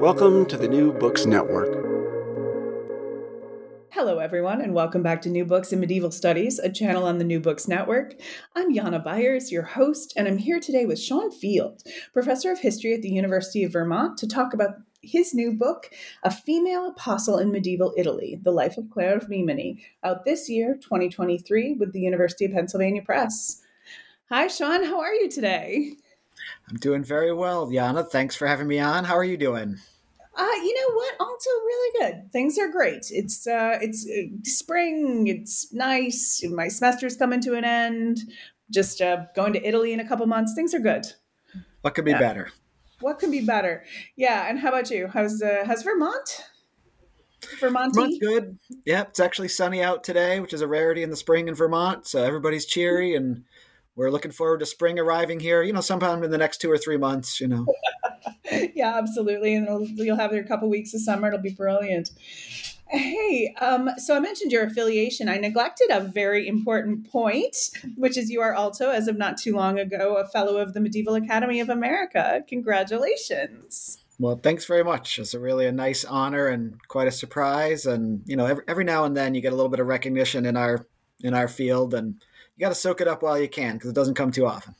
Welcome to the New Books Network. Hello, everyone, and welcome back to New Books in Medieval Studies, a channel on the New Books Network. I'm Jana Byars, your host, and I'm here today with Sean Field, professor of history at the University of Vermont, to talk about his new book, A Female Apostle in Medieval Italy The Life of Clare of Rimini, out this year, 2023, with the University of Pennsylvania Press. Hi, Sean, how are you today? I'm doing very well, Jana. Thanks for having me on. How are you doing? Uh, you know what? Also, really good. Things are great. It's uh, it's uh, spring. It's nice. My semester's coming to an end. Just uh, going to Italy in a couple months. Things are good. What could be Yeah. better? What could be better? Yeah. And how about you? How's uh, how's Vermont? Vermont. Vermont's good. Yep, it's actually sunny out today, which is a rarity in the spring in Vermont. So everybody's cheery, and we're looking forward to spring arriving here. You know, sometime in the next two or three months. You know, yeah, absolutely. And you'll have your couple weeks of summer. It'll be brilliant. Hey, um, so I mentioned your affiliation. I neglected a very important point, which is you are also, as of not too long ago, a fellow of the Medieval Academy of America. Congratulations. well, thanks very much. It's a really a nice honor and quite a surprise. And you know, every, every now and then you get a little bit of recognition in our in our field, and you got to soak it up while you can because it doesn't come too often.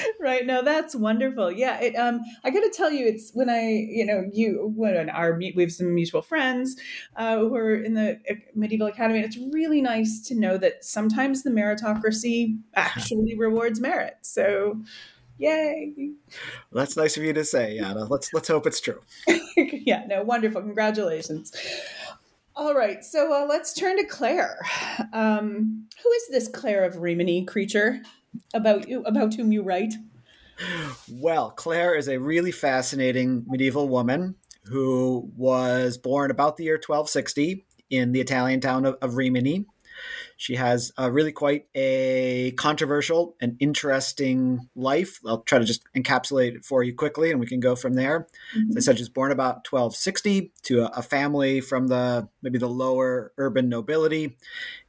right no that's wonderful yeah it um i gotta tell you it's when i you know you when our meet we have some mutual friends uh, who are in the uh, medieval academy and it's really nice to know that sometimes the meritocracy actually rewards merit so yay Well, that's nice of you to say, Jana. Let's let's hope it's true. yeah no wonderful congratulations all right so uh, let's turn to clare um who is this clare of rimini creature about you about whom you write Well, Clare is a really fascinating medieval woman who was born about the year 1260 in the Italian town of, of Rimini. She has uh, really quite a controversial and interesting life. I'll try to just encapsulate it for you quickly and we can go from there. As I said, she was born about 1260 to a, a family from the maybe the lower urban nobility.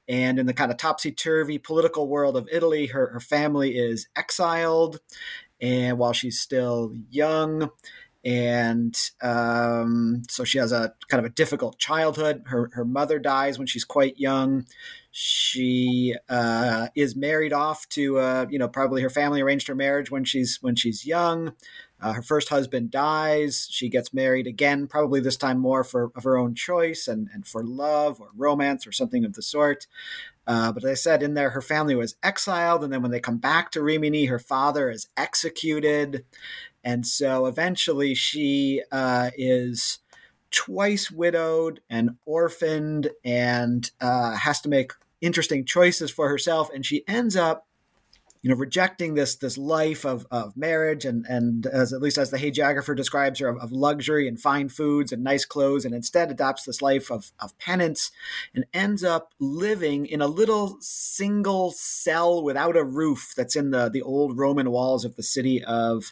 And in the kind of topsy turvy political world of Italy, her, her family is exiled and while she's still young and um, so she has a kind of a difficult childhood. Her, her mother dies when she's quite young. She uh, is married off to uh, you know probably her family arranged her marriage when she's when she's young. Uh, her first husband dies. She gets married again probably this time more for of her own choice and, and for love or romance or something of the sort. Uh, but as I said, in there, her family was exiled, and then when they come back to Rimini, her father is executed, and so eventually she uh, is twice widowed and orphaned, and uh, has to make interesting choices for herself, and she ends up. You know, rejecting this this life of, of marriage and and as at least as the hagiographer describes her of, of luxury and fine foods and nice clothes, and instead adopts this life of of penance and ends up living in a little single cell without a roof that's in the, the old Roman walls of the city of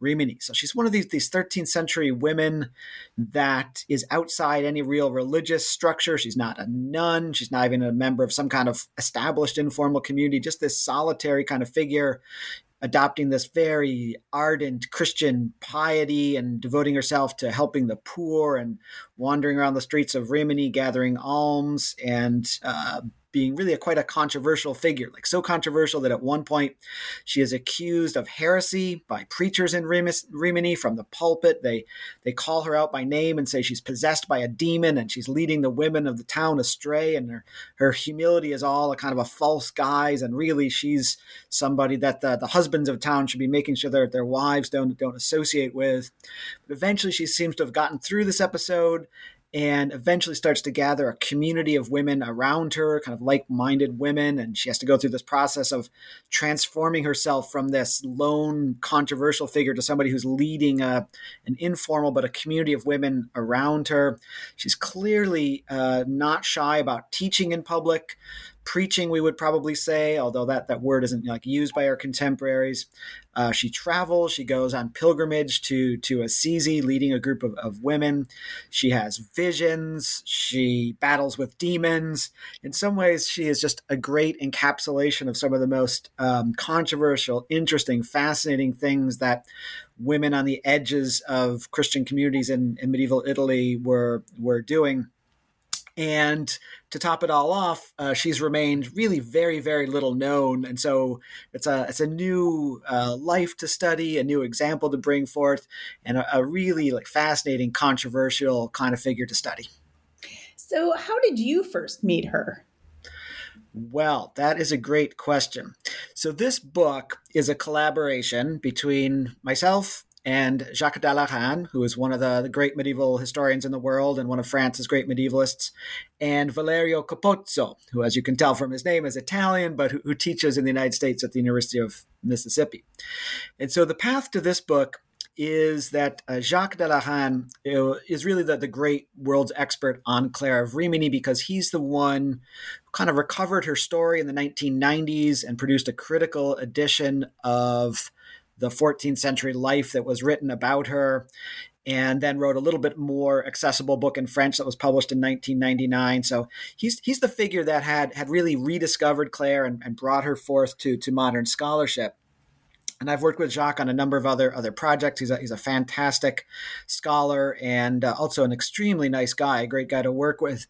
Rimini. So she's one of these, these 13th century women that is outside any real religious structure. She's not a nun. She's not even a member of some kind of established informal community, just this solitary kind of figure adopting this very ardent Christian piety and devoting herself to helping the poor and wandering around the streets of Rimini gathering alms and uh, being really a, quite a controversial figure, like so controversial that at one point she is accused of heresy by preachers in Rimini from the pulpit. They they call her out by name and say she's possessed by a demon and she's leading the women of the town astray. And her, her humility is all a kind of a false guise. And really, she's somebody that the, the husbands of town should be making sure that their wives don't don't associate with. But eventually, she seems to have gotten through this episode and eventually starts to gather a community of women around her, kind of like minded women. And she has to go through this process of transforming herself from this lone, controversial figure to somebody who's leading a, an informal but a community of women around her. She's clearly uh, not shy about teaching in public preaching, we would probably say, although that, that word isn't like used by our contemporaries. Uh, she travels. She goes on pilgrimage to to Assisi, leading a group of, of women. She has visions. She battles with demons. In some ways, she is just a great encapsulation of some of the most um, controversial, interesting, fascinating things that women on the edges of Christian communities in, in medieval Italy were were doing. And to top it all off, uh, she's remained really very, very little known, and so it's a it's a new uh, life to study, a new example to bring forth, and a, a really like fascinating, controversial kind of figure to study. So, how did you first meet her? Well, that is a great question. So, this book is a collaboration between myself and Jacques Dalarun, who is one of the, the, great medieval historians in the world and one of France's great medievalists, and Valerio Capozzo, who, as you can tell from his name, is Italian, but who, who teaches in the United States at the University of Mississippi. And so the path to this book is that uh, Jacques Dalarun is really the, the great world's expert on Clare of Rimini because he's the one who kind of recovered her story in the 1990s and produced a critical edition of the 14th century life that was written about her and then wrote a little bit more accessible book in French that was published in 1999. So he's he's the figure that had had really rediscovered Clare and, and brought her forth to to modern scholarship. And I've worked with Jacques on a number of other other projects. He's a, he's a fantastic scholar and uh, also an extremely nice guy, a great guy to work with.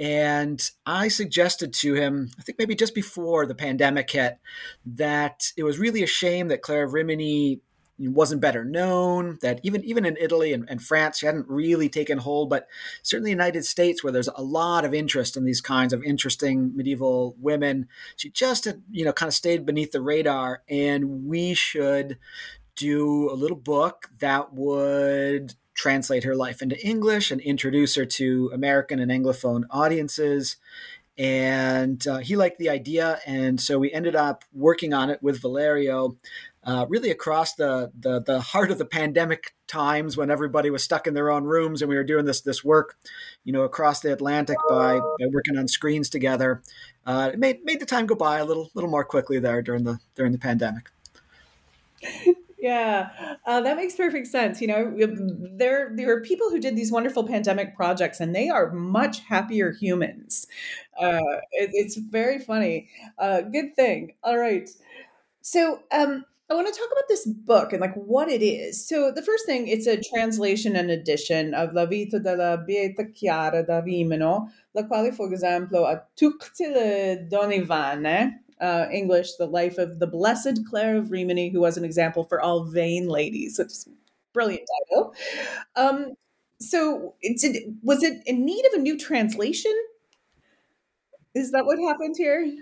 And I suggested to him, I think maybe just before the pandemic hit, that it was really a shame that Clare Rimini wasn't better known, that even even in Italy and, and, France, she hadn't really taken hold, but certainly the United States, where there's a lot of interest in these kinds of interesting medieval women, she just had, you know, kind of stayed beneath the radar. And we should do a little book that would translate her life into English and introduce her to American and Anglophone audiences. And uh, he liked the idea. And so we ended up working on it with Valerio. Uh, really across the, the, the heart of the pandemic times when everybody was stuck in their own rooms and we were doing this this work, you know, across the Atlantic by, by working on screens together. Uh, it made made the time go by a little little more quickly there during the during the pandemic. Yeah, uh, that makes perfect sense. You know, there there are people who did these wonderful pandemic projects, and they are much happier humans. Uh, it, it's very funny. Uh, good thing. All right. So, um, I want to talk about this book and like what it is. So, the first thing, it's a translation and edition of La vita della Beata Chiara da Rimini, la quale for example, a tutte le donne vane uh, English, The Life of the Blessed Clare of Rimini, who was an example for all vain ladies. It's brilliant title. Um, so, it, was it in need of a new translation? Is that what happened here?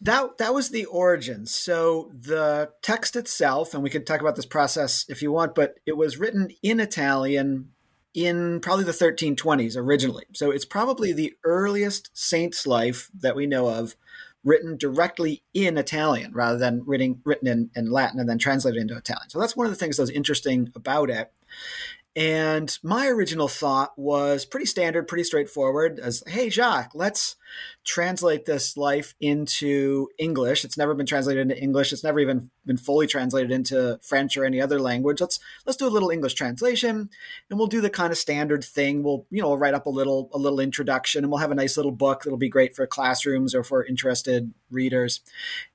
That that was the origin. So the text itself, and we could talk about this process if you want, but it was written in Italian in probably the 1320s originally. So it's probably the earliest saint's life that we know of written directly in Italian rather than written, written in, in Latin and then translated into Italian. So that's one of the things that was interesting about it. And my original thought was pretty standard, pretty straightforward as, hey, Jacques, let's translate this life into English. It's never been translated into English. It's never even been fully translated into French or any other language. Let's let's do a little English translation and we'll do the kind of standard thing. We'll, you know, write up a little a little introduction and we'll have a nice little book that'll be great for classrooms or for interested readers.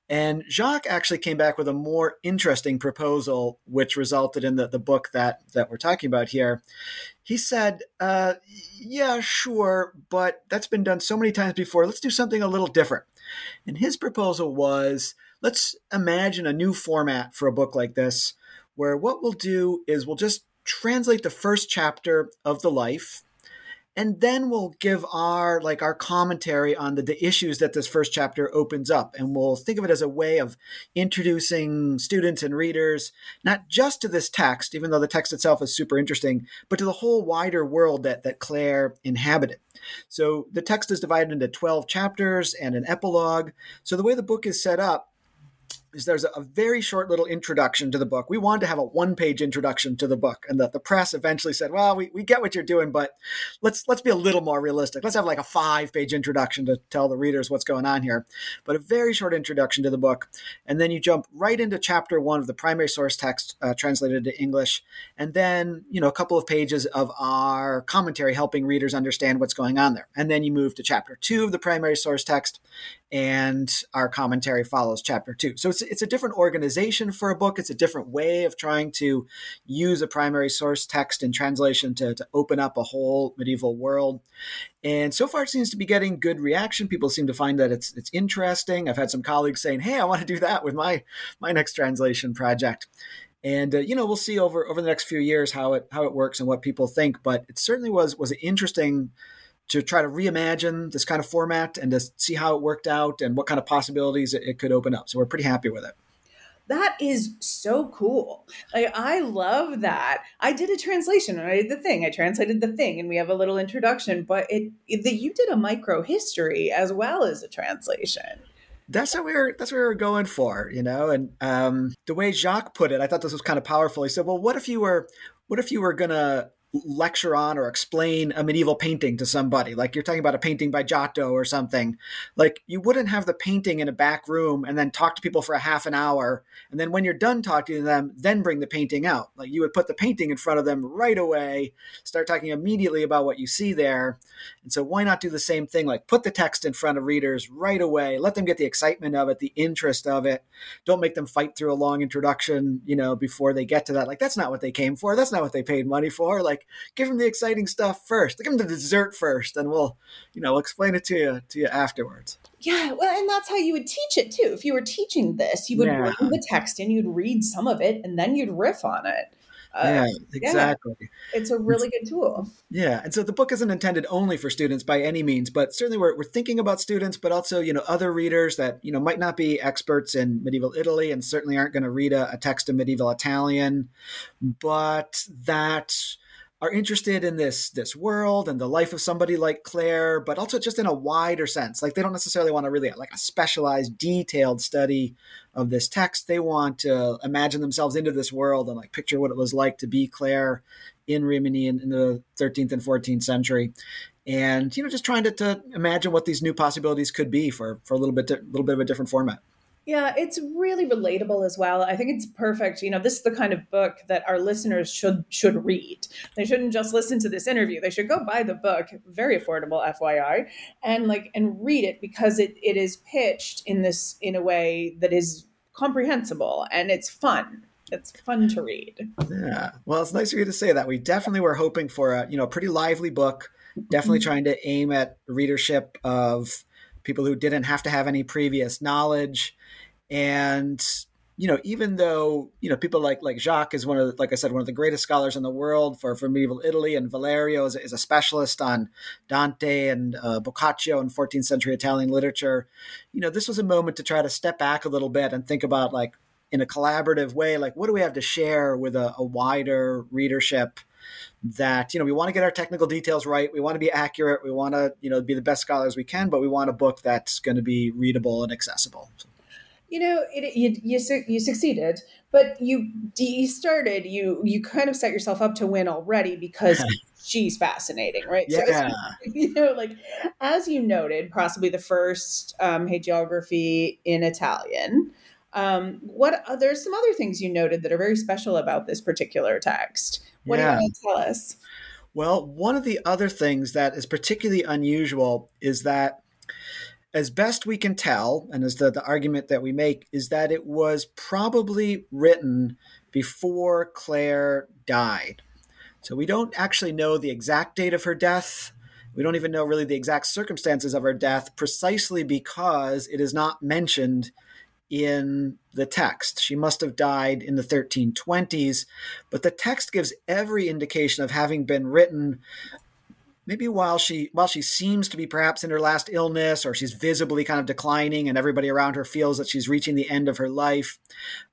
And Jacques actually came back with a more interesting proposal, which resulted in the, the book that, that we're talking about here. He said, uh, Yeah, sure, but that's been done so many times before. Let's do something a little different. And his proposal was let's imagine a new format for a book like this, where what we'll do is we'll just translate the first chapter of the life and then we'll give our like our commentary on the, the issues that this first chapter opens up. And we'll think of it as a way of introducing students and readers not just to this text even though the text itself is super interesting but to the whole wider world that, that clare inhabited. So the text is divided into 12 chapters and an epilogue. So the way the book is set up is there's a, very short little introduction to the book. We wanted to have a one page introduction to the book, and the, the press eventually said, "Well, we, we get what you're doing, but let's let's be a little more realistic. Let's have like a five page introduction to tell the readers what's going on here." But a very short introduction to the book, and then you jump right into chapter one of the primary source text uh, translated to English, and then you know a couple of pages of our commentary helping readers understand what's going on there, and then you move to chapter two of the primary source text, and our commentary follows chapter two. So it's it's a different organization for a book. It's a different way of trying to use a primary source text and translation to, to open up a whole medieval world. And so far, it seems to be getting good reaction. People seem to find that it's it's interesting. I've had some colleagues saying, "Hey, I want to do that with my my next translation project." and uh, you know we'll see over over the next few years how it how it works and what people think but it certainly was was interesting to try to reimagine this kind of format and to see how it worked out and what kind of possibilities it, it could open up. So we're pretty happy with it that is so cool. Like I love that. I did a translation and I did the thing. I translated the thing and we have a little introduction, but it, it the, you did a micro history as well as a translation. That's what we were that's what we were going for, you know. And um, the way Jacques put it, I thought this was kind of powerful. He said, Well, what if you were what if you were gonna lecture on or explain a medieval painting to somebody like you're talking about a painting by giotto or something like you wouldn't have the painting in a back room and then talk to people for a half an hour and then when you're done talking to them then bring the painting out. Like you would put the painting in front of them right away start talking immediately about what you see there. And so why not do the same thing? Like put the text in front of readers right away let them get the excitement of it the interest of it. Don't make them fight through a long introduction you know before they get to that. Like that's not what they came for. That's not what they paid money for. Like like give them the exciting stuff first. Give them the dessert first, and we'll, you know, we'll explain it to you to you afterwards. Yeah, well, and that's how you would teach it too. If you were teaching this, you would yeah. bring the text in, you'd read some of it, and then you'd riff on it. Uh, yeah, exactly. Yeah, it's a really good tool. Yeah, and so the book isn't intended only for students by any means, but certainly we're, we're thinking about students, but also you know other readers that you know might not be experts in medieval Italy and certainly aren't going to read a, a text in medieval Italian, but that are interested in this this world and the life of somebody like Clare, but also just in a wider sense. Like they don't necessarily want to really like a specialized, detailed study of this text. They want to imagine themselves into this world and like picture what it was like to be Clare in Rimini in, in the 13th and 14th century, and you know just trying to, to imagine what these new possibilities could be for for a little bit a little bit of a different format. Yeah, it's really relatable as well. I think it's perfect. You know, this is the kind of book that our listeners should should read. They shouldn't just listen to this interview. They should go buy the book, very affordable, FYI, and like and read it because it it is pitched in this in a way that is comprehensible and it's fun. It's fun to read. Yeah. Well, it's nice of you to say that. We definitely were hoping for a, you know, pretty lively book, definitely mm-hmm. trying to aim at readership of people who didn't have to have any previous knowledge and you know, even though you know people like like Jacques is one of the, like I said one of the greatest scholars in the world for for medieval Italy, and Valerio is, is a specialist on Dante and uh, Boccaccio and 14th century Italian literature. You know, this was a moment to try to step back a little bit and think about like in a collaborative way, like what do we have to share with a, a wider readership? That you know, we want to get our technical details right. We want to be accurate. We want to you know be the best scholars we can, but we want a book that's going to be readable and accessible. You know, it, you, you you succeeded, but you you started you you kind of set yourself up to win already because she's fascinating, right? Yeah. So, you know, like as you noted, possibly the first um, hagiography in Italian. Um, what there's some other things you noted that are very special about this particular text. What yeah. do you want to tell us? Well, one of the other things that is particularly unusual is that as best we can tell, and as the, the argument that we make, is that it was probably written before Clare died. So we don't actually know the exact date of her death. We don't even know really the exact circumstances of her death, precisely because it is not mentioned in the text. She must have died in the 1320s, but the text gives every indication of having been written maybe while she while she seems to be perhaps in her last illness or she's visibly kind of declining and everybody around her feels that she's reaching the end of her life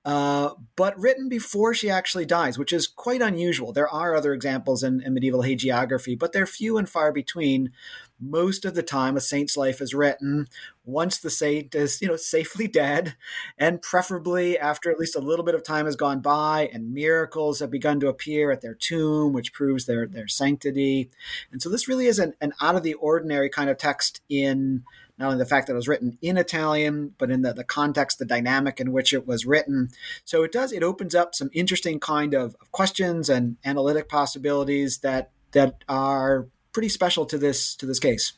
uh, but written before she actually dies which is quite unusual. There are other examples in, in medieval hagiography but they're few and far between. Most of the time a saint's life is written once the saint is you know safely dead and preferably after at least a little bit of time has gone by and miracles have begun to appear at their tomb which proves their their sanctity. And so this really is an, an out of the ordinary kind of text in not only the fact that it was written in Italian, but in the, the context, the dynamic in which it was written. So it does, it opens up some interesting kind of, of questions and analytic possibilities that that are pretty special to this to this case.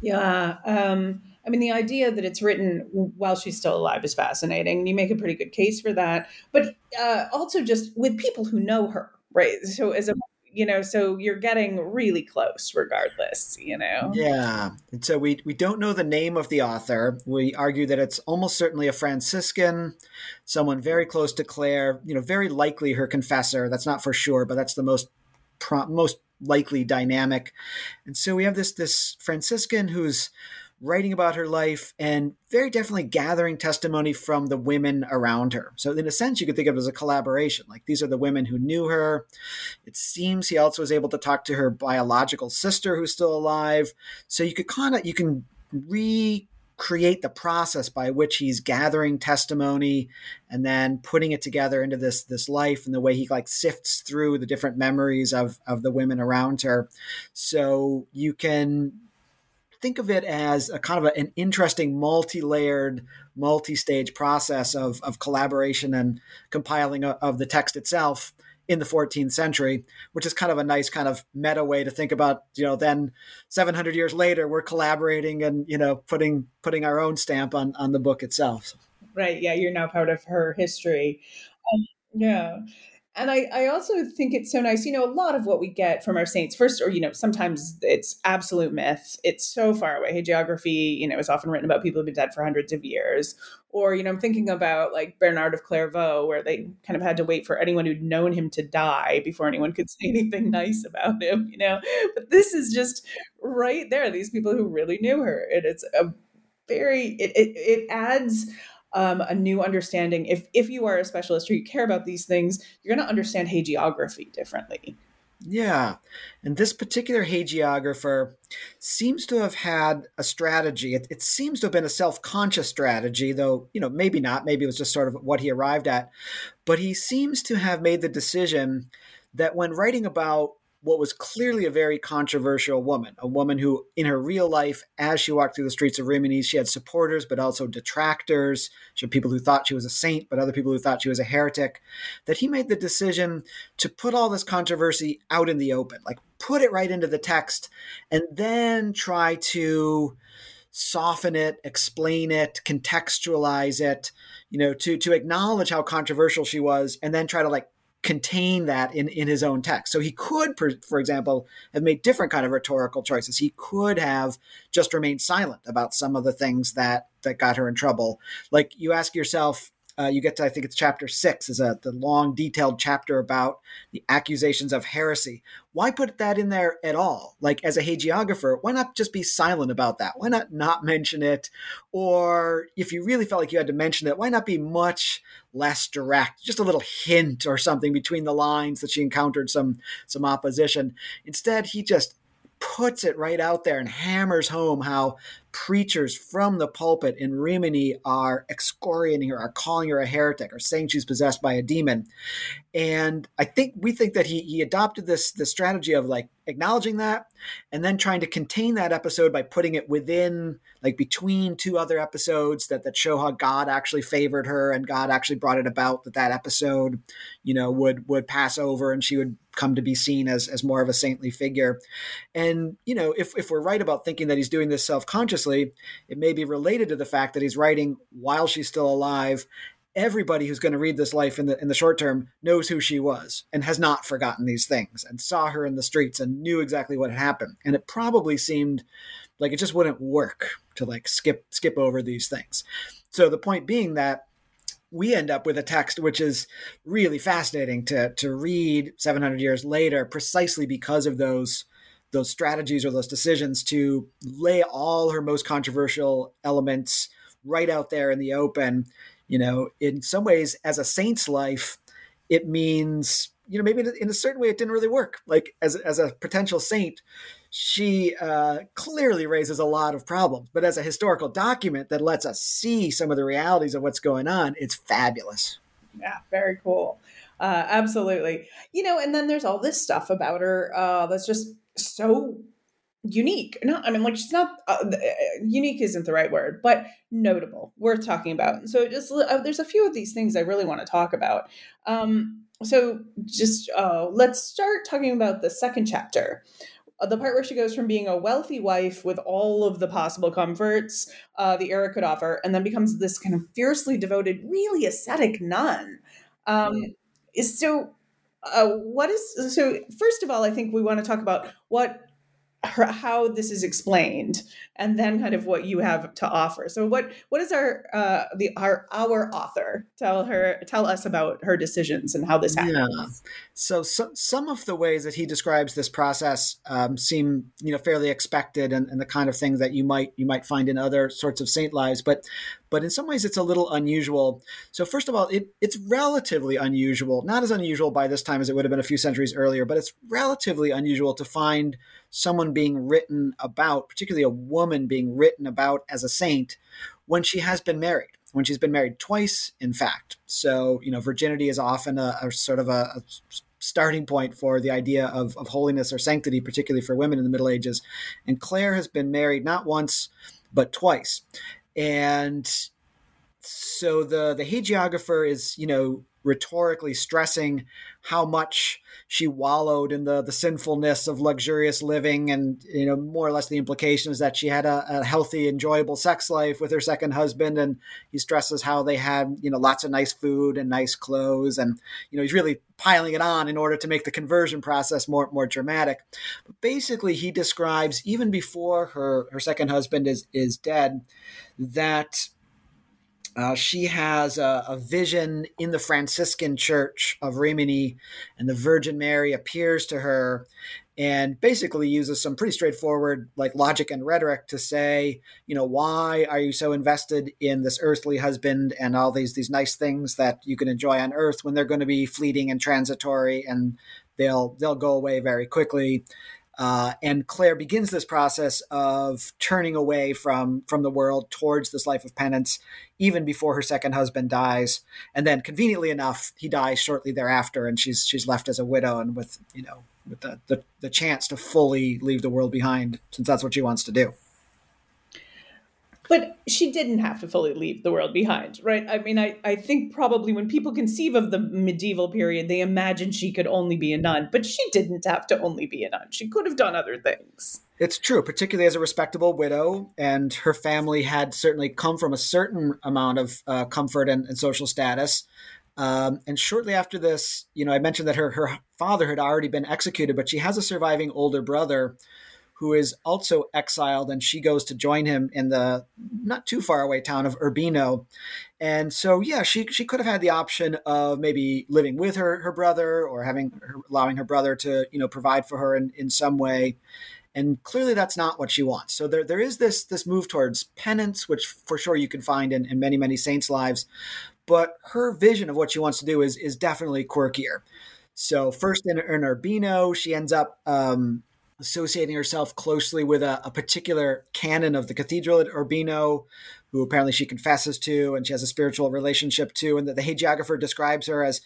Yeah. Um, I mean, the idea that it's written while she's still alive is fascinating. You make a pretty good case for that. But uh, also just with people who know her, right? So as a you know, so you're getting really close regardless, you know? Yeah. And so we, we don't know the name of the author. We argue that it's almost certainly a Franciscan, someone very close to Clare, you know, very likely her confessor. That's not for sure, but that's the most most likely dynamic. And so we have this this Franciscan who's writing about her life and very definitely gathering testimony from the women around her. So in a sense you could think of it as a collaboration. Like these are the women who knew her. It seems he also was able to talk to her biological sister who's still alive. So you could kind of you can re create the process by which he's gathering testimony and then putting it together into this this life and the way he like sifts through the different memories of of the women around her so you can think of it as a kind of a, an interesting multi-layered multi-stage process of, of collaboration and compiling of, of the text itself in the 14th century, which is kind of a nice kind of meta way to think about, you know, then 700 years later, we're collaborating and, you know, putting, putting our own stamp on, on the book itself. Right. Yeah. You're now part of her history. Um, yeah and I, I also think it's so nice you know a lot of what we get from our saints first or you know sometimes it's absolute myth. It's so far away. Hagiography you know is often written about people who've been dead for hundreds of years. Or you know i'm thinking about like bernard of clairvaux where they kind of had to wait for anyone who'd known him to die before anyone could say anything nice about him you know? But this is just right there. These people who really knew her. And it's a very it, it, it adds um, a new understanding. If if you are a specialist or you care about these things, you're going to understand hagiography differently. Yeah. And this particular hagiographer seems to have had a strategy. It, it seems to have been a self conscious strategy, though, you know, maybe not. Maybe it was just sort of what he arrived at. But he seems to have made the decision that when writing about what was clearly a very controversial woman, a woman who, in her real life, as she walked through the streets of Rimini, she had supporters, but also detractors. She had people who thought she was a saint, but other people who thought she was a heretic. That he made the decision to put all this controversy out in the open, like put it right into the text, and then try to soften it, explain it, contextualize it, you know, to to acknowledge how controversial she was, and then try to like contain that in, in his own text. So he could, for, example, have made different kind of rhetorical choices. He could have just remained silent about some of the things that that got her in trouble. Like you ask yourself, uh, you get to, I think it's chapter six, is a the long, detailed chapter about the accusations of heresy. Why put that in there at all? Like as a hagiographer, why not just be silent about that? Why not not mention it? Or if you really felt like you had to mention it, why not be much less direct? Just a little hint or something between the lines that she encountered some some opposition. Instead, he just puts it right out there and hammers home how preachers from the pulpit in Rimini are excoriating her, are calling her a heretic, or saying she's possessed by a demon. And I think we think that he he adopted this the strategy of like acknowledging that and then trying to contain that episode by putting it within like between two other episodes that that show how God actually favored her and God actually brought it about that that episode you know would would pass over and she would come to be seen as as more of a saintly figure. And you know if if we're right about thinking that he's doing this self-consciously it may be related to the fact that he's writing while she's still alive. Everybody who's going to read this life in the in the short term knows who she was and has not forgotten these things and saw her in the streets and knew exactly what had happened. And it probably seemed like it just wouldn't work to like skip skip over these things. So the point being that we end up with a text which is really fascinating to to read 700 years later precisely because of those those strategies or those decisions to lay all her most controversial elements right out there in the open you know, in some ways, as a saint's life, it means, you know, maybe in a certain way it didn't really work. Like as, as a potential saint, she uh, clearly raises a lot of problems. But as a historical document that lets us see some of the realities of what's going on, it's fabulous. Yeah, very cool. Uh, absolutely. You know, and then there's all this stuff about her uh, that's just so unique. Not, I mean, like she's not uh, uh, unique isn't the right word, but notable, worth talking about. So, just uh, there's a few of these things I really want to talk about. Um, so, just let's start talking about the second chapter. Uh, the part where she goes from being a wealthy wife with all of the possible comforts uh, the era could offer, and then becomes this kind of fiercely devoted, really ascetic nun. Um, is so. what is so? First of all, I think we want to talk about what her, how this is explained and then kind of what you have to offer. So what what does our uh the our our author? Tell her tell us about her decisions and how this happened. Yeah. so, so some of the ways that he describes this process um, seem you know fairly expected and, and the kind of things that you might you might find in other sorts of saint lives but but in some ways it's a little unusual. So first of all it, it's relatively unusual not as unusual by this time as it would have been a few centuries earlier but it's relatively unusual to find someone being written about, particularly a woman being written about as a saint, when she has been married, when she's been married twice, in fact. So, you know, virginity is often a, a sort of a, a starting point for the idea of, of holiness or sanctity, particularly for women in the Middle Ages. And Clare has been married not once, but twice. And so the the hagiographer is, you know, rhetorically stressing how much she wallowed in the the sinfulness of luxurious living and you know more or less the implication is that she had a, a, healthy enjoyable sex life with her second husband and he stresses how they had you know lots of nice food and nice clothes and you know he's really piling it on in order to make the conversion process more more dramatic. But basically he describes even before her her second husband is is dead that uh, she has a, a, vision in the Franciscan Church of Rimini, and the Virgin Mary appears to her and basically uses some pretty straightforward like logic and rhetoric to say, you know, why are you so invested in this earthly husband and all these these nice things that you can enjoy on earth when they're going to be fleeting and transitory and they'll they'll go away very quickly. Uh, and Clare begins this process of turning away from from the world towards this life of penance, even before her second husband dies. And then, conveniently enough, he dies shortly thereafter, and she's she's left as a widow and with you know with the, the, the chance to fully leave the world behind, since that's what she wants to do. But she didn't have to fully leave the world behind, right? I mean, I, I think probably when people conceive of the medieval period, they imagine she could only be a nun, but she didn't have to only be a nun. She could have done other things. It's true, particularly as a respectable widow, and her family had certainly come from a certain amount of uh, comfort and, and, social status. Um, and shortly after this, you know, I mentioned that her her father had already been executed, but she has a surviving older brother who is also exiled, and she goes to join him in the not too far away town of Urbino. And so, yeah, she she could have had the option of maybe living with her her brother or having her, allowing her brother to you know provide for her in, in some way. And clearly, that's not what she wants. So there, there is this this move towards penance, which for sure you can find in, in many many saints' lives. But her vision of what she wants to do is is definitely quirkier. So first in, in Urbino, she ends up um, associating herself closely with a, a, particular canon of the cathedral at Urbino, who apparently she confesses to and she has a spiritual relationship to, and that the hagiographer describes her as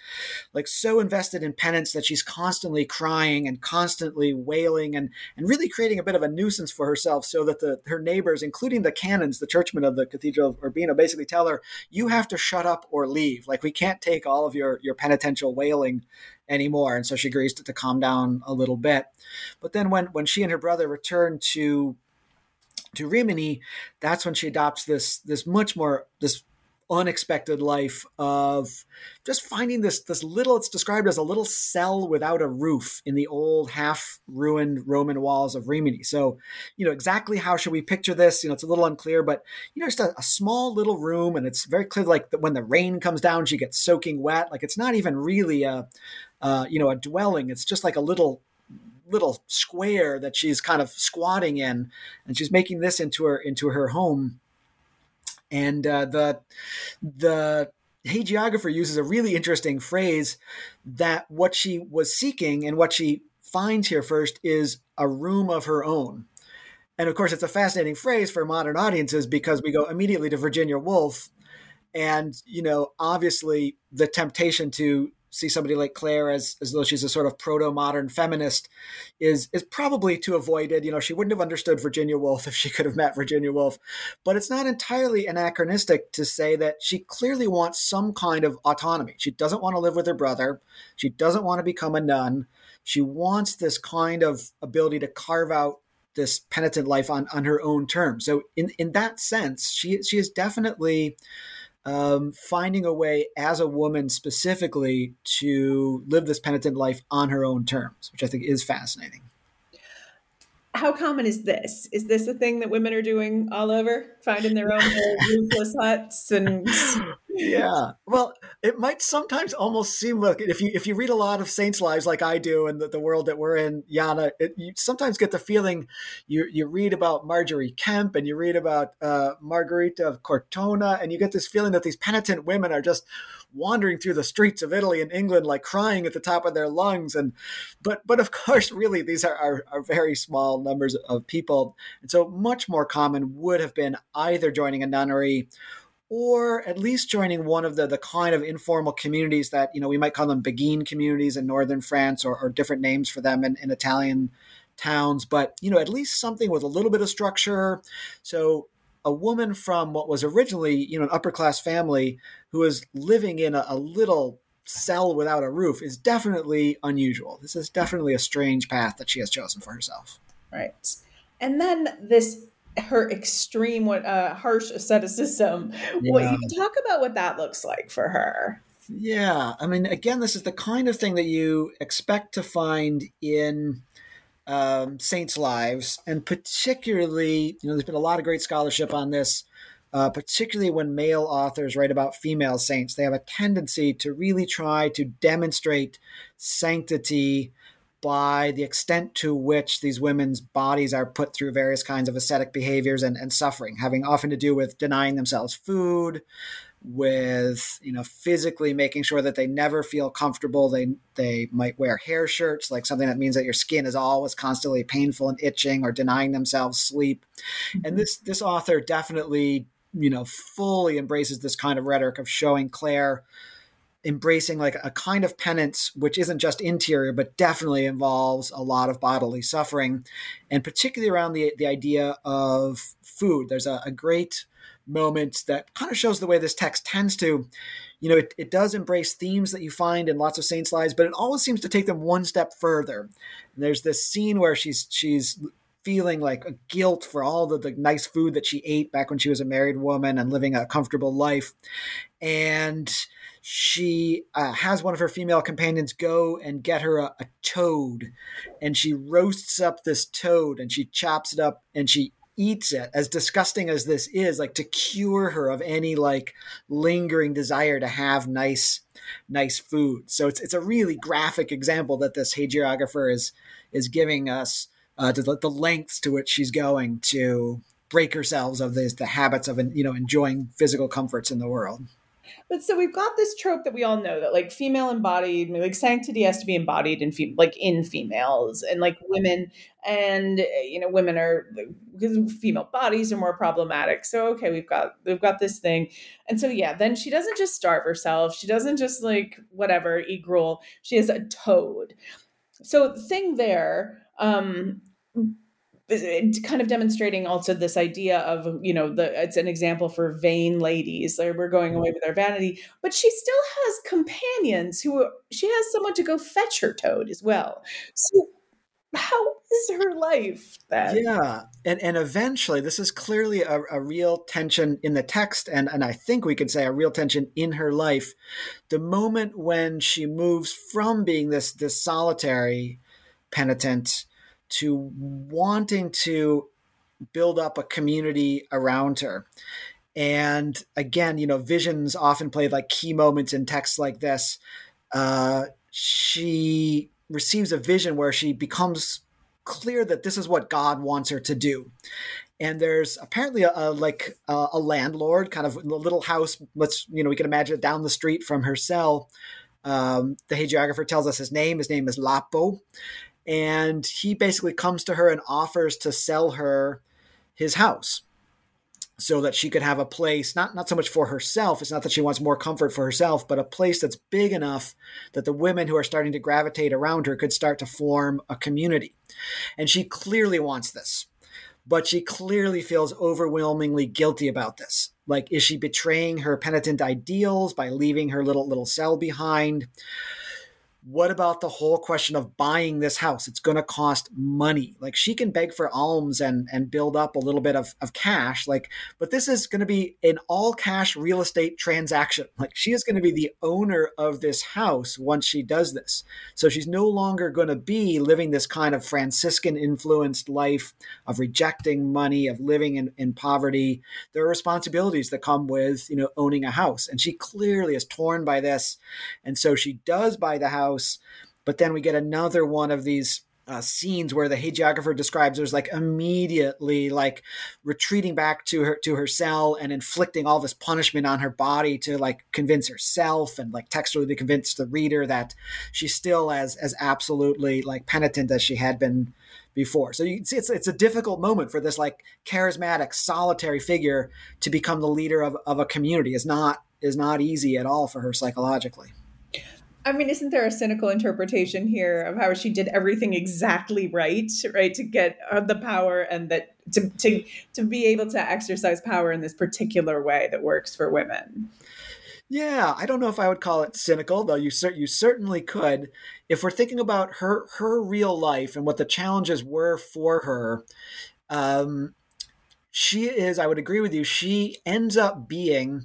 like so invested in penance that she's constantly crying and constantly wailing and and really creating a bit of a nuisance for herself, so that the her neighbors, including the canons, the churchmen of the Cathedral of Urbino, basically tell her, "You have to shut up or leave. Like we can't take all of your your penitential wailing." Anymore. And so she agrees to, to calm down a little bit. But then when when she and her brother return to to Rimini, that's when she adopts this this much more this unexpected life of just finding this this little it's described as a little cell without a roof in the old half ruined roman walls of rimini. So you know exactly how should we picture this? You know it's a little unclear but you know just a, a small little room and it's very clear like when the rain comes down she gets soaking wet. Like it's not even really a uh, you know a dwelling it's just like a little little square that she's kind of squatting in, and she's making this into her into her home. And uh, the the hagiographer uses a really interesting phrase that what she was seeking and what she finds here first is a room of her own. And of course, it's a fascinating phrase for modern audiences because we go immediately to Virginia Woolf. And, you know, obviously the temptation to see somebody like Clare as as though she's a sort of proto modern feminist is is probably too avoided. You know, she wouldn't have understood Virginia Woolf if she could have met Virginia Woolf. But it's not entirely anachronistic to say that she clearly wants some kind of autonomy. She doesn't want to live with her brother. She doesn't want to become a nun. She wants this kind of ability to carve out this penitent life on, on her own terms. So in, in that sense, she she is definitely um, finding a way as a woman specifically to live this penitent life on her own terms, which I think is fascinating. How common is this? Is this a thing that women are doing all over, finding their own roofless huts and yeah. Well, it might sometimes almost seem like if you if you read a lot of saints' lives like I do and the, the world that we're in, Jana, it, you sometimes get the feeling you you read about margery kempe and you read about uh, Margherita of Cortona, and you get this feeling that these penitent women are just wandering through the streets of Italy and England like crying at the top of their lungs and but but of course really these are, are, are very small numbers of people and so much more common would have been either joining a nunnery or at least joining one of the, the kind of informal communities that, you know, we might call them Beguine communities in northern France or, or different names for them in, in Italian towns, but, you know, at least something with a little bit of structure. So a woman from what was originally, you know, an upper class family who is living in a, a little cell without a roof is definitely unusual. This is definitely a strange path that she has chosen for herself. Right. And then this her extreme what uh harsh asceticism. Yeah. what you can talk about what that looks like for her. Yeah i mean again this is the kind of thing that you expect to find in um, saints lives and particularly you know there's been a lot of great scholarship on this uh, particularly when male authors write about female saints. They have a tendency to really try to demonstrate sanctity by the extent to which these women's bodies are put through various kinds of ascetic behaviors and, and suffering, having often to do with denying themselves food, with you know physically making sure that they never feel comfortable they they might wear hair shirts like something that means that your skin is always constantly painful and itching or denying themselves sleep mm-hmm. and this this author definitely you know fully embraces this kind of rhetoric of showing clare embracing like a kind of penance which isn't just interior but definitely involves a lot of bodily suffering and particularly around the the idea of food. There's a, a great moment that kind of shows the way this text tends to. You know it, it does embrace themes that you find in lots of saints lives but it always seems to take them one step further. And there's this scene where she's she's feeling like a guilt for all the, the nice food that she ate back when she was a married woman and living a comfortable life. And she uh, has one of her female companions go and get her a, a, toad. And she roasts up this toad and she chops it up and she eats it as disgusting as this is like to cure her of any like lingering desire to have nice nice food. So it's it's a really graphic example that this hagiographer is is giving us uh, to the, the lengths to which she's going to break herself of this, the habits of you know enjoying physical comforts in the world But so we've got this trope that we all know that like female embodied, like sanctity has to be embodied in fem- like in females and like women and you know women are because female bodies are more problematic. So okay, we've got we've got this thing. And so yeah, then she doesn't just starve herself. She doesn't just like whatever eat gruel. She is a toad. So the thing there um Eh, kind of demonstrating also this idea of you know the it's an example for vain ladies like we're going mm-hmm. away with our vanity but she still has companions who she has someone to go fetch her toad as well. So how is her life then? Yeah and and eventually this is clearly a, a real tension in the text and and i think we could say a real tension in her life. The moment when she moves from being this this solitary penitent to wanting to build up a community around her. And again, you know, visions often play like key moments in texts like this. Uh, she receives a vision where she becomes clear that this is what God wants her to do. And there's apparently a, a like a, a, landlord, kind of a little house. Let's you know, we can imagine it down the street from her cell. Um, the hagiographer tells us his name. His name is Lapo, and he basically comes to her and offers to sell her his house so that she could have a place not not so much for herself it's not that she wants more comfort for herself but a place that's big enough that the women who are starting to gravitate around her could start to form a community. And she clearly wants this but she clearly feels overwhelmingly guilty about this. Like is she betraying her penitent ideals by leaving her little little cell behind what about the whole question of buying this house? It's going to cost money. Like she can beg for alms and and build up a little bit of, of cash. Like, but this is going to be an all cash real estate transaction. Like she is going to be the owner of this house once she does this. So she's no longer going to be living this kind of Franciscan influenced life of rejecting money, of living in, in poverty. There are responsibilities that come with, you know, owning a house. And she clearly is torn by this. And so she does buy the house house. But then we get another one of these uh, scenes where the hagiographer describes there's like immediately like retreating back to her to her cell and inflicting all this punishment on her body to like convince herself and like textually to convince the reader that she's still as as absolutely like penitent as she had been before. So you see, it's it's a difficult moment for this like charismatic solitary figure to become the leader of, of a community. is not is not easy at all for her psychologically. I mean, isn't there a cynical interpretation here of how she did everything exactly right, right, to get uh, the power and that to to to be able to exercise power in this particular way that works for women? Yeah, I don't know if I would call it cynical, though you cer- you certainly could. If we're thinking about her her real life and what the challenges were for her, um, she is. I would agree with you. She ends up being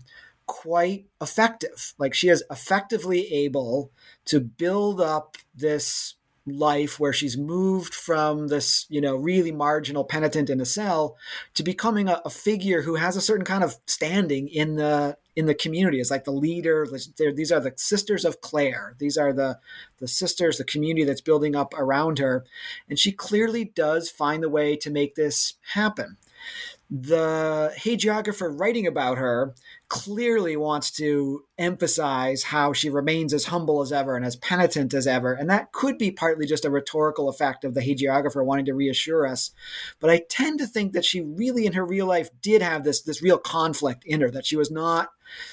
quite effective. Like she is effectively able to build up this life where she's moved from this, you know, really marginal penitent in a cell to becoming a, a figure who has a certain kind of standing in the in the community as like the leader. These are the sisters of Clare. These are the the sisters, the community that's building up around her, and she clearly does find the way to make this happen the hagiographer writing about her clearly wants to emphasize how she remains as humble as ever and as penitent as ever. And that could be partly just a rhetorical effect of the hagiographer wanting to reassure us. But I tend to think that she really, in her real life, did have this, this real conflict in her, that she was not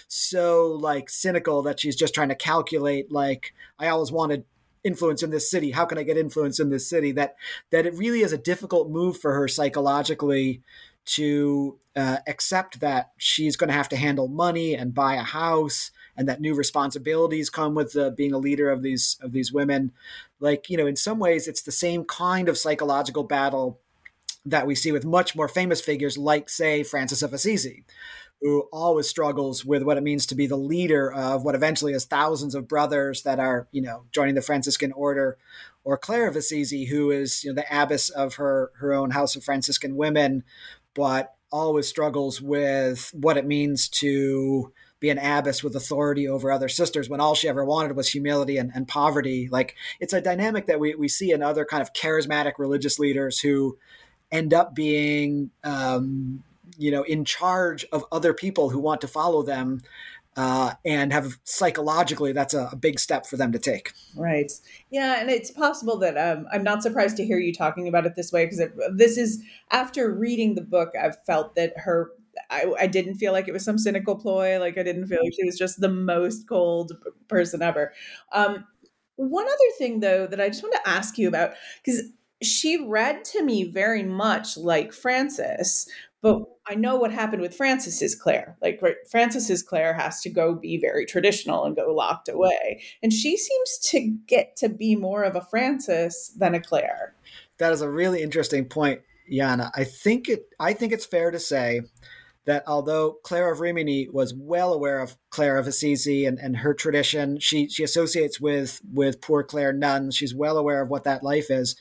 so like cynical that she's just trying to calculate, like, I always wanted influence in this city how can i get influence in this city that that it really is a difficult move for her psychologically to uh, accept that she's going to have to handle money and buy a house and that new responsibilities come with the, being a leader of these of these women. Like you know in some ways it's the same kind of psychological battle that we see with much more famous figures like say Francis of Assisi who always struggles with what it means to be the leader of what eventually is thousands of brothers that are you know joining the Franciscan order or Clare of Assisi who is you know the abbess of her her own house of Franciscan women. But always struggles with what it means to be an abbess with authority over other sisters when all she ever wanted was humility and, and poverty. Like it's a dynamic that we, we see in other kind of charismatic religious leaders who end up being, um, you know, in charge of other people who want to follow them. Uh, and have psychologically that's a, a, big step for them to take. Right. Yeah, and it's possible that um, I'm not surprised to hear you talking about it this way because this is after reading the book, I've felt that her. I, I didn't feel like it was some cynical ploy. Like I didn't feel like she was just the most cold person ever. Um, one other thing, though, that I just want to ask you about because she read to me very much like Francis, but I know what happened with Francis's Clare. Like Francis's Clare has to go be very traditional and go locked mm-hmm. away. And she seems to get to be more of a Francis than a Clare. That is a really interesting point, Jana. I think it I think it's fair to say that although Clare of Rimini was well aware of Clare of Assisi and, and her tradition, she she associates with with poor Clare nuns. She's well aware of what that life is.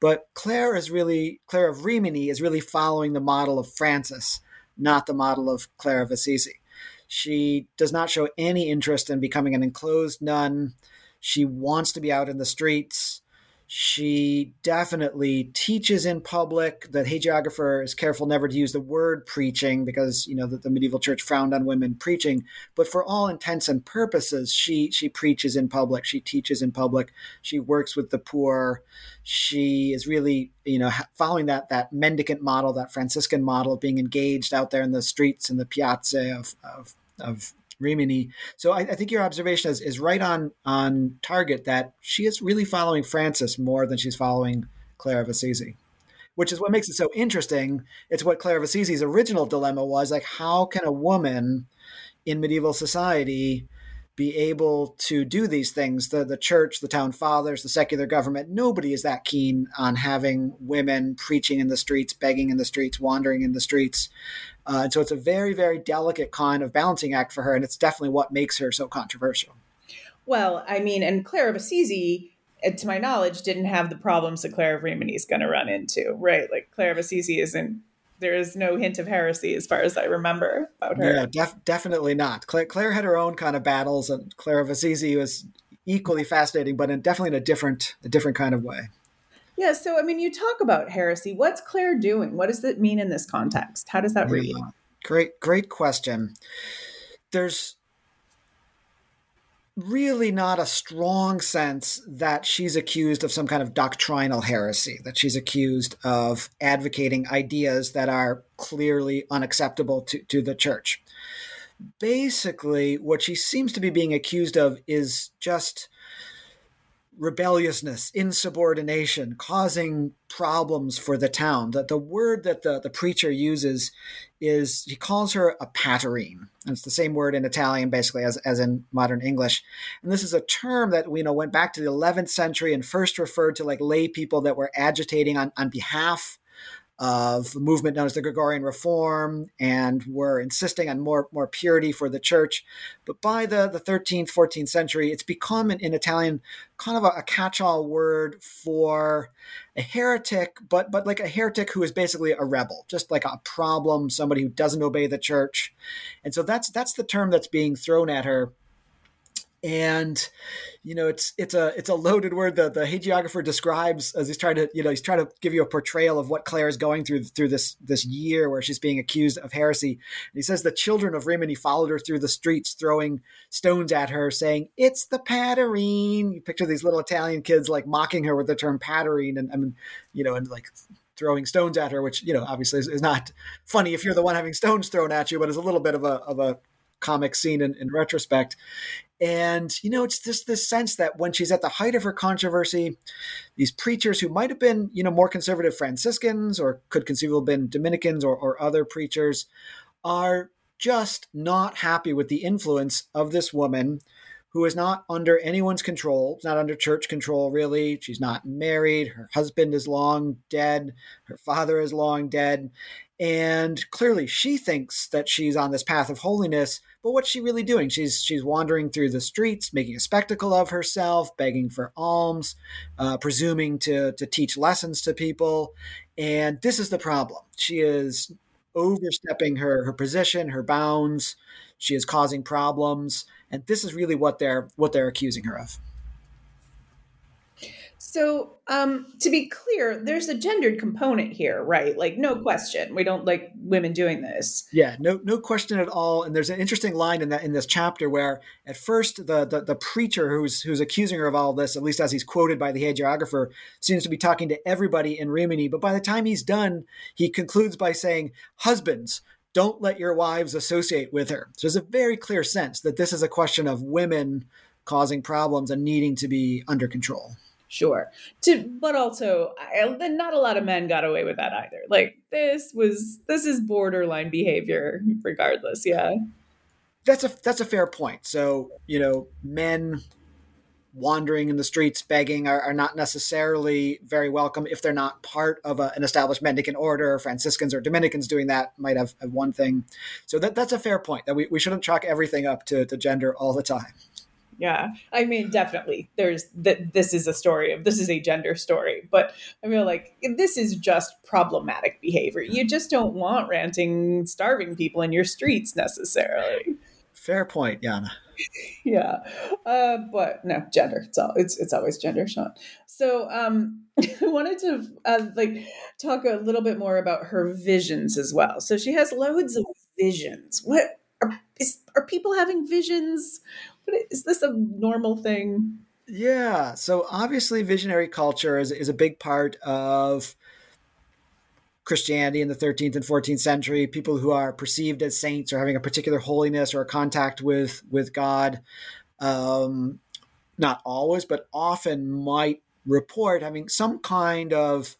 But Clare is really Clare of Rimini is really following the model of Francis, not the model of Clare of Assisi. She does not show any interest in becoming an enclosed nun. She wants to be out in the streets. She definitely teaches in public. The hagiographer is careful never to use the word preaching because you know that the, medieval church frowned on women preaching. But for all intents and purposes, she she preaches in public. She teaches in public. She works with the poor. She is really you know following that that mendicant model, that Franciscan model of being engaged out there in the streets and the piazza of of, of Rimini. So I, I, think your observation is, is right on on target that she is really following Francis more than she's following Clare of Assisi, which is what makes it so interesting. It's what Clare of Assisi's original dilemma was like, how can a woman in medieval society be able to do these things. The the church, the town fathers, the secular government, nobody is that keen on having women preaching in the streets, begging in the streets, wandering in the streets. Uh, and so it's a very, very delicate kind of balancing act for her, and it's definitely what makes her so controversial. Well, I mean, and Clare of Assisi, uh, to my knowledge, didn't have the problems that Clare of Rimini is going to run into, right? Like Clare of Assisi isn't there is no hint of heresy as far as I remember about her. Yeah, def- definitely not. Claire, Clare, had her own kind of battles, and Clare of Assisi was equally fascinating, but in, definitely in a different, a different kind of way. Yeah. So, I mean, you talk about heresy. What's Clare doing? What does it mean in this context? How does that read? Yeah, great, great question. There's really not a strong sense that she's accused of some kind of doctrinal heresy, that she's accused of advocating ideas that are clearly unacceptable to, to the church. Basically, what she seems to be being accused of is just rebelliousness, insubordination, causing problems for the town. That the word that the, the preacher uses is he calls her a paterine. It's the same word in Italian basically as, as in modern English. And this is a term that we know went back to the 11th century and first referred to like lay people that were agitating on, on behalf of a movement known as the Gregorian Reform and were insisting on more, more purity for the church. But by the, the 13th, 14th century, it's become in, in Italian kind of a, a catch all word for a heretic, but, but like a heretic who is basically a rebel, just like a problem, somebody who doesn't obey the church. And so that's, that's the term that's being thrown at her and you know it's it's a it's a loaded word. The the hagiographer describes as he's trying to you know he's trying to give you a portrayal of what clare is going through through this this year where she's being accused of heresy. And he says the children of rimini followed her through the streets throwing stones at her saying it's the paterine you picture these little italian kids like mocking her with the term paterine and i mean you know and like throwing stones at her which you know obviously is, is not funny if you're the one having stones thrown at you but is a little bit of a of a comic scene in, in retrospect. And, you know, it's just this sense that when she's at the height of her controversy, these preachers who might have been, you know, more conservative Franciscans or could conceivably have been Dominicans or, or other preachers are just not happy with the influence of this woman who is not under anyone's control, not under church control, really. She's not married. Her husband is long dead. Her father is long dead. And clearly she thinks that she's on this path of holiness, but what's she really doing? She's she's wandering through the streets, making a spectacle of herself, begging for alms, uh, presuming to to teach lessons to people. And this is the problem. She is overstepping her her position, her bounds. She is causing problems, and this is really what they're what they're accusing her of. So, um, to be clear, there's a gendered component here, right? Like, no question, we don't like women doing this. Yeah, no, no question at all. And there's an interesting line in that in this chapter where, at first, the the, the preacher who's who's accusing her of all this, at least as he's quoted by the hagiographer, seems to be talking to everybody in Rimini. But by the time he's done, he concludes by saying, "Husbands, don't let your wives associate with her." So there's a very clear sense that this is a question of women causing problems and needing to be under control. Sure. To, but also, I, not a lot of men got away with that either. Like this was this is borderline behavior, regardless. Yeah. That's a that's a fair point. So you know, men wandering in the streets begging are, are not necessarily very welcome if they're not part of a, an established mendicant order. Franciscans or Dominicans doing that might have, have one thing. So that, that's a fair point that we, we shouldn't chalk everything up to, to gender all the time yeah. I mean definitely. There's that this is a story of this is a gender story but i feel like this is just problematic behavior. You just don't want ranting starving people in your streets necessarily. Fair point jana. Yeah. Uh, but no gender. It's all it's it's always gender sean. So um i wanted to uh, like talk a little bit more about her visions as well. So she has loads of visions. What are, is, are people having visions is this a normal thing? Yeah. So obviously, visionary culture is, is a big part of Christianity in the 13th and 14th century. People who are perceived as saints or having a particular holiness or a contact with with God, um, not always, but often might report having some kind of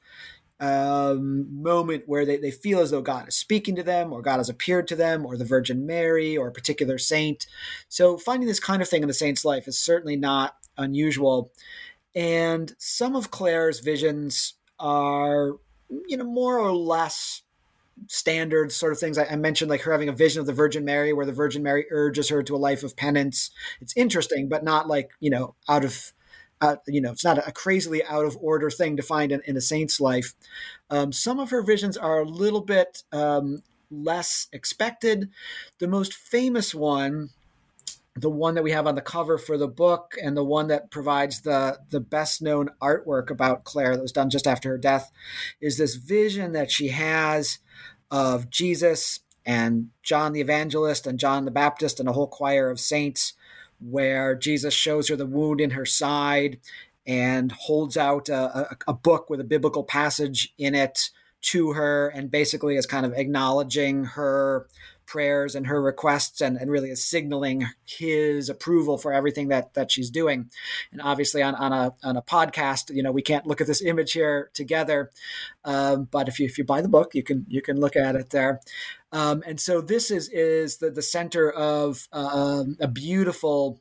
um, moment where they, they feel as though God is speaking to them, or God has appeared to them, or the Virgin Mary, or a particular saint. So, finding this kind of thing in the saint's life is certainly not unusual. And some of Clare's visions are, you know, more or less standard sort of things. I, I, mentioned like her having a vision of the Virgin Mary, where the Virgin Mary urges her to a life of penance. It's interesting, but not like you know out of uh, you know, it's not a crazily out of order thing to find in, in a saint's life. Um, some of her visions are a little bit um, less expected. The most famous one, the one that we have on the cover for the book, and the one that provides the the best known artwork about Clare that was done just after her death, is this vision that she has of Jesus and John the Evangelist and John the Baptist and a whole choir of saints where Jesus shows her the wound in her side and holds out a, a, a, book with a biblical passage in it to her and basically is kind of acknowledging her prayers and her requests and, and really is signaling his approval for everything that that she's doing. And obviously on, on a on a podcast you know we can't look at this image here together. Um, but if you if you buy the book you can you can look at it there. Um, and so this is is the, the center of uh, a beautiful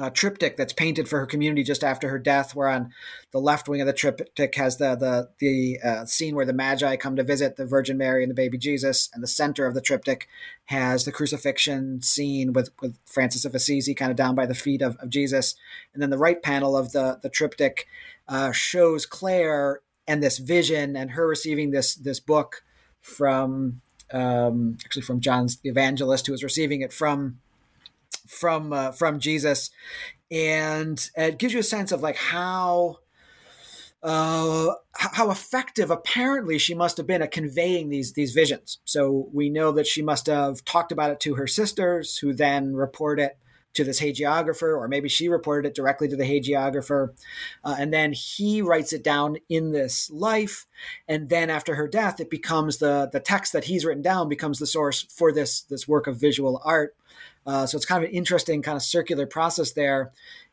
uh, triptych that's painted for her community just after her death, where on the left wing of the triptych has the the the uh, scene where the Magi come to visit the Virgin Mary and the baby Jesus, and the center of the triptych has the crucifixion scene with with Francis of Assisi kind of down by the feet of, of Jesus, and then the right panel of the the triptych uh, shows Clare and this vision and her receiving this this book from um, actually from John's the evangelist who was receiving it from from uh, from Jesus, and it gives you a sense of like how uh, how effective apparently she must have been at conveying these these visions. So we know that she must have talked about it to her sisters, who then report it to this hagiographer, or maybe she reported it directly to the hagiographer, uh, and then he writes it down in this life, and then after her death, it becomes the the text that he's written down becomes the source for this this work of visual art. Uh, so it's kind of an interesting kind of circular process there,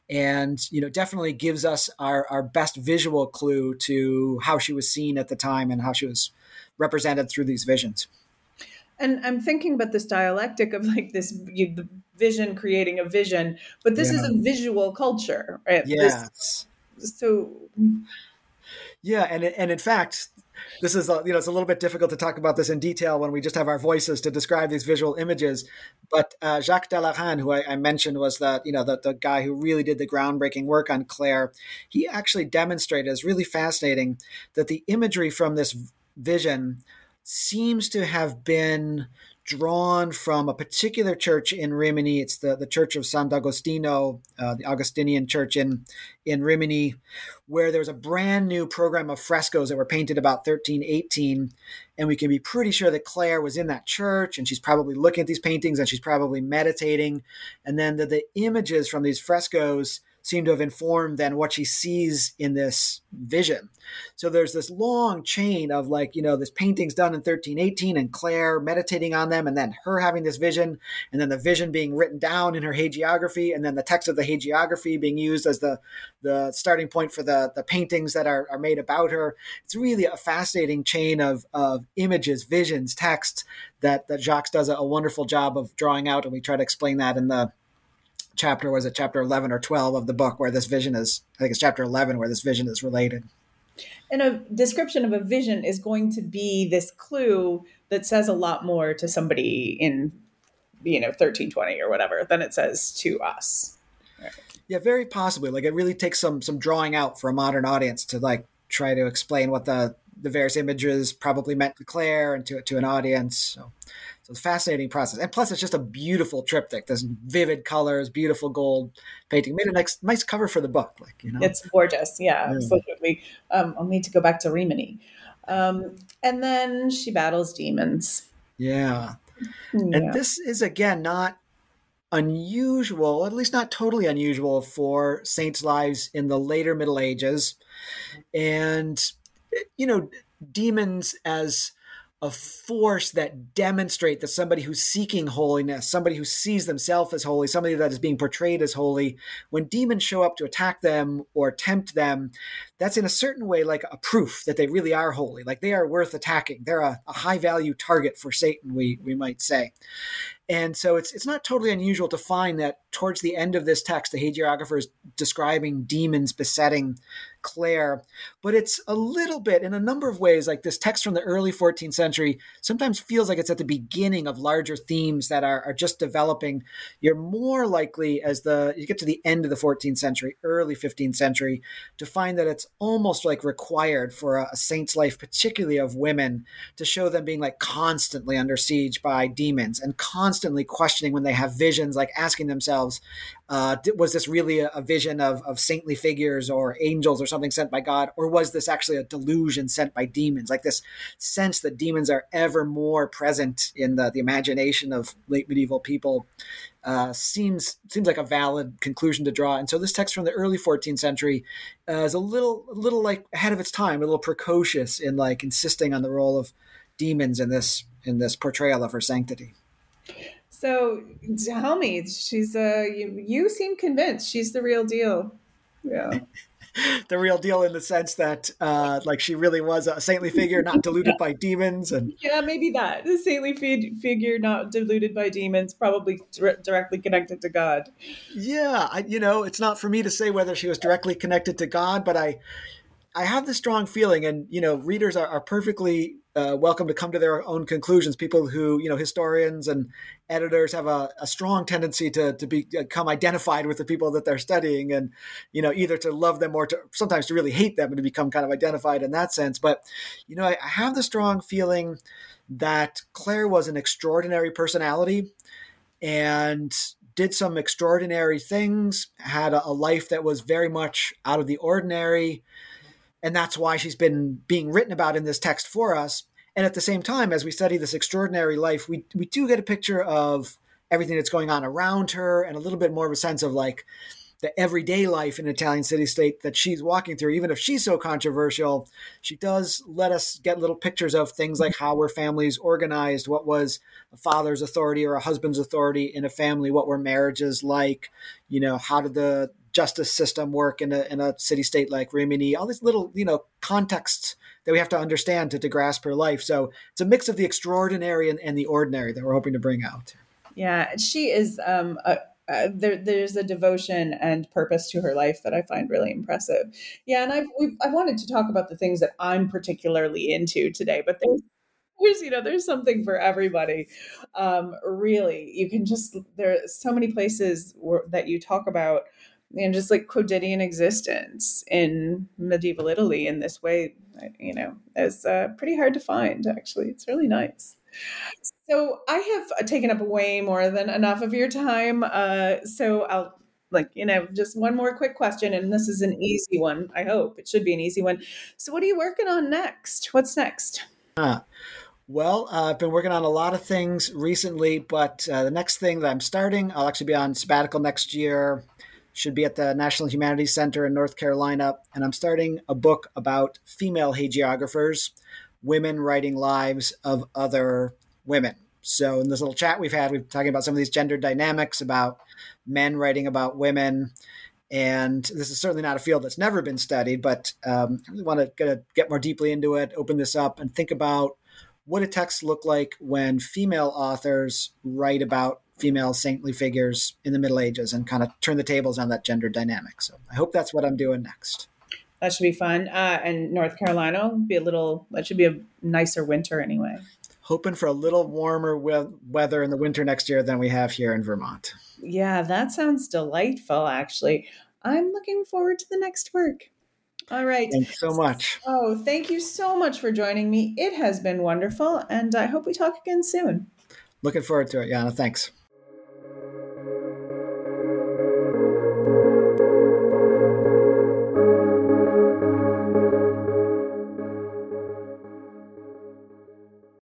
and you know definitely gives us our our best visual clue to how she was seen at the time and how she was represented through these visions. And I'm thinking about this dialectic of like this you, the vision creating a vision, but this yeah. is a visual culture, right? Yes. This, so. Yeah, and and in fact, this is a, you know it's a little bit difficult to talk about this in detail when we just have our voices to describe these visual images. But uh, Jacques Dalarun, who I, I, mentioned was the you know the, the guy who really did the groundbreaking work on Clare, he actually demonstrated as really fascinating that the imagery from this vision seems to have been drawn from a particular church in Rimini. It's the, the Church of Sant'Agostino, uh, the Augustinian church in, in Rimini, where there's a brand new program of frescoes that were painted about 1318. And we can be pretty sure that Clare was in that church and she's probably looking at these paintings and she's probably meditating. And then the, the images from these frescoes seem to have informed then what she sees in this vision. So there's this long chain of like, you know, this painting's done in 1318 and Clare meditating on them and then her having this vision and then the vision being written down in her hagiography and then the text of the hagiography being used as the the starting point for the the paintings that are, are made about her. It's really a fascinating chain of of images, visions, texts that that Jacques does a, a wonderful job of drawing out and we try to explain that in the chapter was it chapter 11 or 12 of the book where this vision is i think it's chapter 11 where this vision is related. And a description of a vision is going to be this clue that says a lot more to somebody in you know 1320 or whatever than it says to us. Right. yeah very possibly. Like it really takes some some drawing out for a modern audience to like try to explain what the the various images probably meant to clare and to to an audience so so it's a fascinating process. And plus, it's just a beautiful triptych. There's vivid colors, beautiful gold painting. Made a nice, nice cover for the book. Like, you know. It's gorgeous. Yeah, yeah. absolutely. Um, I'll need to go back to Rimini. Um, and then she battles demons. Yeah. yeah. And this is, again, not unusual, at least not totally unusual for saints' lives in the later Middle Ages. And, you know, demons as a force that demonstrate that somebody who's seeking holiness, somebody who sees themselves as holy, somebody that is being portrayed as holy, when demons show up to attack them or tempt them, that's in a certain way like a proof that they really are holy, like they are worth attacking. They're a, a high value target for Satan, we we might say. And so it's it's not totally unusual to find that towards the end of this text, the hagiographer is describing demons besetting Clare, but it's a little bit in a number of ways like this text from the early 14th century sometimes feels like it's at the beginning of larger themes that are, are just developing. You're more likely as the you get to the end of the 14th century, early 15th century, to find that it's almost like required for a, a saint's life, particularly of women, to show them being like constantly under siege by demons and constantly questioning when they have visions, like asking themselves, uh, was this really a, a, vision of, of saintly figures or angels or something sent by God, or was this actually a delusion sent by demons? Like this sense that demons are ever more present in the, the imagination of late medieval people uh, seems seems like a valid conclusion to draw. And so this text from the early 14th century uh, is a little a little like ahead of its time, a little precocious in like insisting on the role of demons in this in this portrayal of her sanctity. So tell me, she's uh you, you seem convinced she's the real deal. Yeah. the real deal in the sense that uh like she really was a saintly figure not deluded by demons and yeah maybe that. The saintly figure not deluded by demons probably directly connected to god. Yeah I, you know it's not for me to say whether she was directly connected to god but i i have the strong feeling and you know readers are, are perfectly uh, welcome to come to their own conclusions. People who, you know, historians and editors have a, a, strong tendency to, to become identified with the people that they're studying and, you know, either to love them or to sometimes to really hate them and to become kind of identified in that sense. But, you know, I, I have the strong feeling that Clare was an extraordinary personality and did some extraordinary things, had a, a life that was very much out of the ordinary and that's why she's been being written about in this text for us. And at the same time, as we study this extraordinary life, we, we do get a picture of everything that's going on around her and a little bit more of a sense of like the everyday life in Italian city state that she's walking through. Even if she's so controversial, she does let us get little pictures of things like how were families organized, what was a father's authority or a husband's authority in a family, what were marriages like, you know, how did the justice system work in a, in a city state like Rimini, all these little, you know, contexts that we have to understand to, to grasp her life. So it's a mix of the extraordinary and, and the ordinary that we're hoping to bring out. Yeah, she is um, a, there, there's a devotion and purpose to her life that I find really impressive. Yeah, and I've I wanted to talk about the things that I'm particularly into today, but there's there's you know there's something for everybody. Um, really, you can just there are so many places where, that you talk about and just like quotidian existence in medieval Italy in this way, you know, is uh, pretty hard to find. Actually, it's really nice. So I have taken up way more than enough of your time. Uh, so I'll like you know just one more quick question, and this is an easy one. I hope it should be an easy one. So what are you working on next? What's next? Uh, well, uh, I've been working on a lot of things recently, but uh, the next thing that I'm starting, I'll actually be on sabbatical next year. Should be at the National Humanities Center in North Carolina, and I'm starting a book about female hagiographers, women writing lives of other women. So in this little chat we've had, we've been talking about some of these gender dynamics, about men writing about women, and this is certainly not a field that's never been studied. But um, I really want to get, get more deeply into it, open this up, and think about what a text look like when female authors write about female saintly figures in the Middle Ages and kind of turn the tables on that gender dynamic. So I hope that's what I'm doing next. That should be fun. Uh, and North Carolina be a little. That should be a nicer winter anyway hoping for a little warmer we- weather in the winter next year than we have here in Vermont. Yeah, that sounds delightful, actually. I'm looking forward to the next work. All right. Thanks so much. Oh, thank you so much for joining me. It has been wonderful, and I hope we talk again soon. Looking forward to it, Jana. Thanks.